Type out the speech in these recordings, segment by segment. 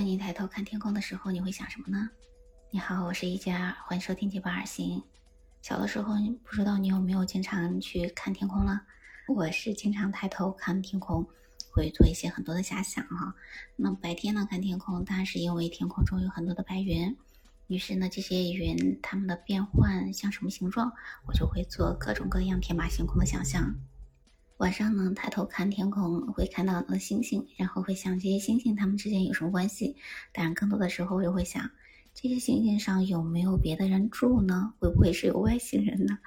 当你抬头看天空的时候，你会想什么呢？你好，我是一家，欢迎收听《结伴而行》。小的时候，不知道你有没有经常去看天空呢？我是经常抬头看天空，会做一些很多的遐想哈。那白天呢，看天空，当然是因为天空中有很多的白云，于是呢，这些云它们的变换像什么形状，我就会做各种各样天马行空的想象。晚上呢，抬头看天空，会看到的星星，然后会想这些星星它们之间有什么关系。当然，更多的时候又会想，这些星星上有没有别的人住呢？会不会是有外星人呢？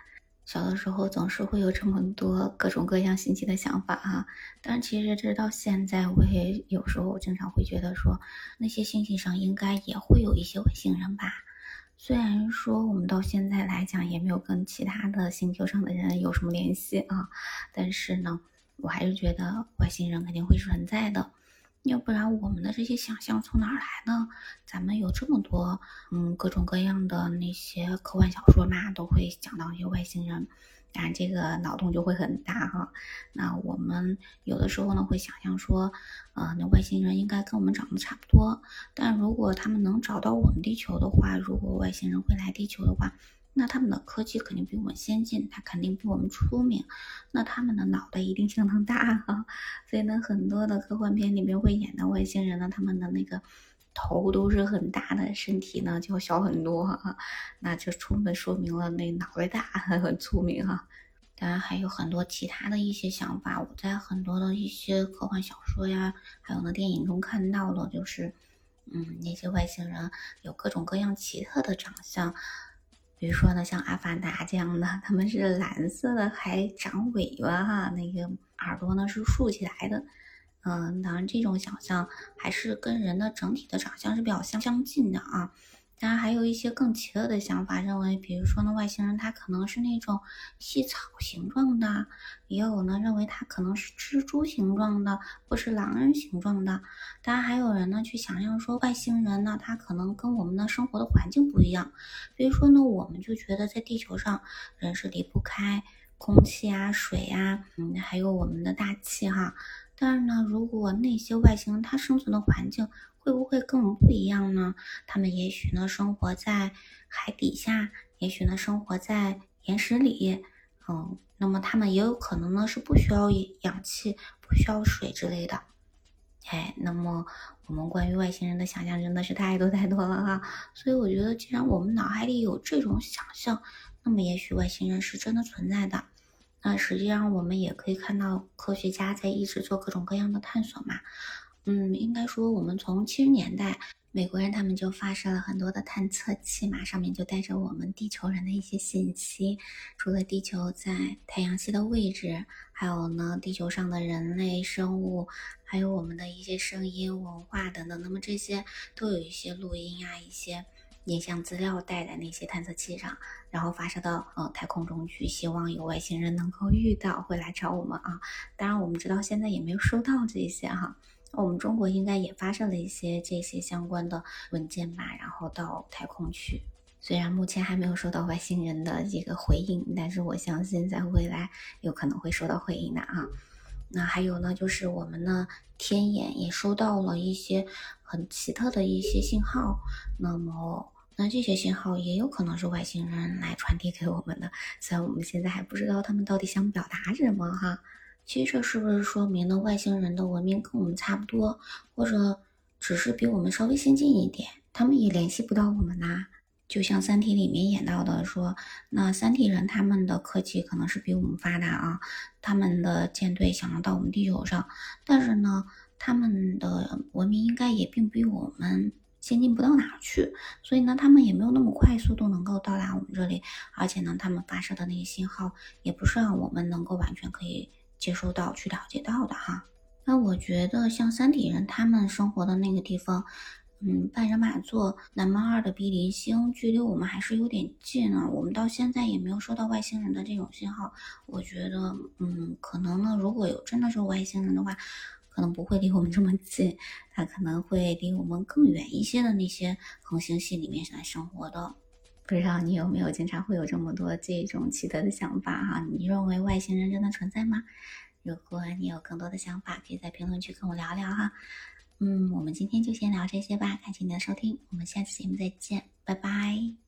小的时候总是会有这么多各种各样新奇的想法哈。但其实直到现在，我也有时候经常会觉得说，那些星星上应该也会有一些外星人吧。虽然说我们到现在来讲也没有跟其他的星球上的人有什么联系啊，但是呢，我还是觉得外星人肯定会存在的，要不然我们的这些想象从哪儿来呢？咱们有这么多嗯各种各样的那些科幻小说嘛，都会讲到一些外星人。当然，这个脑洞就会很大哈。那我们有的时候呢，会想象说，呃，那外星人应该跟我们长得差不多。但如果他们能找到我们地球的话，如果外星人会来地球的话，那他们的科技肯定比我们先进，他肯定比我们出名，那他们的脑袋一定相当大哈。所以呢，很多的科幻片里面会演的外星人呢，他们的那个。头都是很大的，身体呢就小很多哈，那就充分说明了那脑袋大 很聪明哈。当然还有很多其他的一些想法，我在很多的一些科幻小说呀，还有呢电影中看到了，就是嗯那些外星人有各种各样奇特的长相，比如说呢像阿凡达这样的，他们是蓝色的，还长尾巴哈，那个耳朵呢是竖起来的。嗯，当然，这种想象还是跟人的整体的长相是比较相相近的啊。当然，还有一些更奇特的想法，认为，比如说呢，外星人他可能是那种细草形状的，也有呢认为他可能是蜘蛛形状的，或是狼人形状的。当然，还有人呢去想象说，外星人呢他可能跟我们的生活的环境不一样。比如说呢，我们就觉得在地球上人是离不开空气啊、水啊，嗯，还有我们的大气哈。但是呢，如果那些外星人他生存的环境会不会跟我们不一样呢？他们也许呢生活在海底下，也许呢生活在岩石里，嗯，那么他们也有可能呢是不需要氧气、不需要水之类的。哎，那么我们关于外星人的想象真的是太多太多了哈。所以我觉得，既然我们脑海里有这种想象，那么也许外星人是真的存在的。那实际上，我们也可以看到科学家在一直做各种各样的探索嘛。嗯，应该说，我们从七十年代，美国人他们就发射了很多的探测器嘛，上面就带着我们地球人的一些信息，除了地球在太阳系的位置，还有呢，地球上的人类生物，还有我们的一些声音、文化等等。那么这些都有一些录音啊，一些。影像资料带在那些探测器上，然后发射到呃太空中去，希望有外星人能够遇到，会来找我们啊。当然，我们知道现在也没有收到这些哈。我们中国应该也发射了一些这些相关的文件吧，然后到太空去。虽然目前还没有收到外星人的这个回应，但是我相信在未来有可能会收到回应的啊。那还有呢，就是我们呢天眼也收到了一些很奇特的一些信号，那么。那这些信号也有可能是外星人来传递给我们的，虽然我们现在还不知道他们到底想表达什么哈。其实这是不是说明了外星人的文明跟我们差不多，或者只是比我们稍微先进一点？他们也联系不到我们呐。就像《三体》里面演到的说，那三体人他们的科技可能是比我们发达啊，他们的舰队想要到我们地球上，但是呢，他们的文明应该也并不比我们。先进不到哪去，所以呢，他们也没有那么快速度能够到达我们这里，而且呢，他们发射的那些信号也不是让我们能够完全可以接收到、去了解到的哈。那我觉得像三体人他们生活的那个地方，嗯，半人马座南门二的 B 零星，距离我们还是有点近啊。我们到现在也没有收到外星人的这种信号，我觉得，嗯，可能呢，如果有真的是外星人的话。可能不会离我们这么近，他可能会离我们更远一些的那些恒星系里面来生活的。不知道你有没有经常会有这么多这种奇特的想法哈？你认为外星人真的存在吗？如果你有更多的想法，可以在评论区跟我聊聊哈。嗯，我们今天就先聊这些吧，感谢您的收听，我们下次节目再见，拜拜。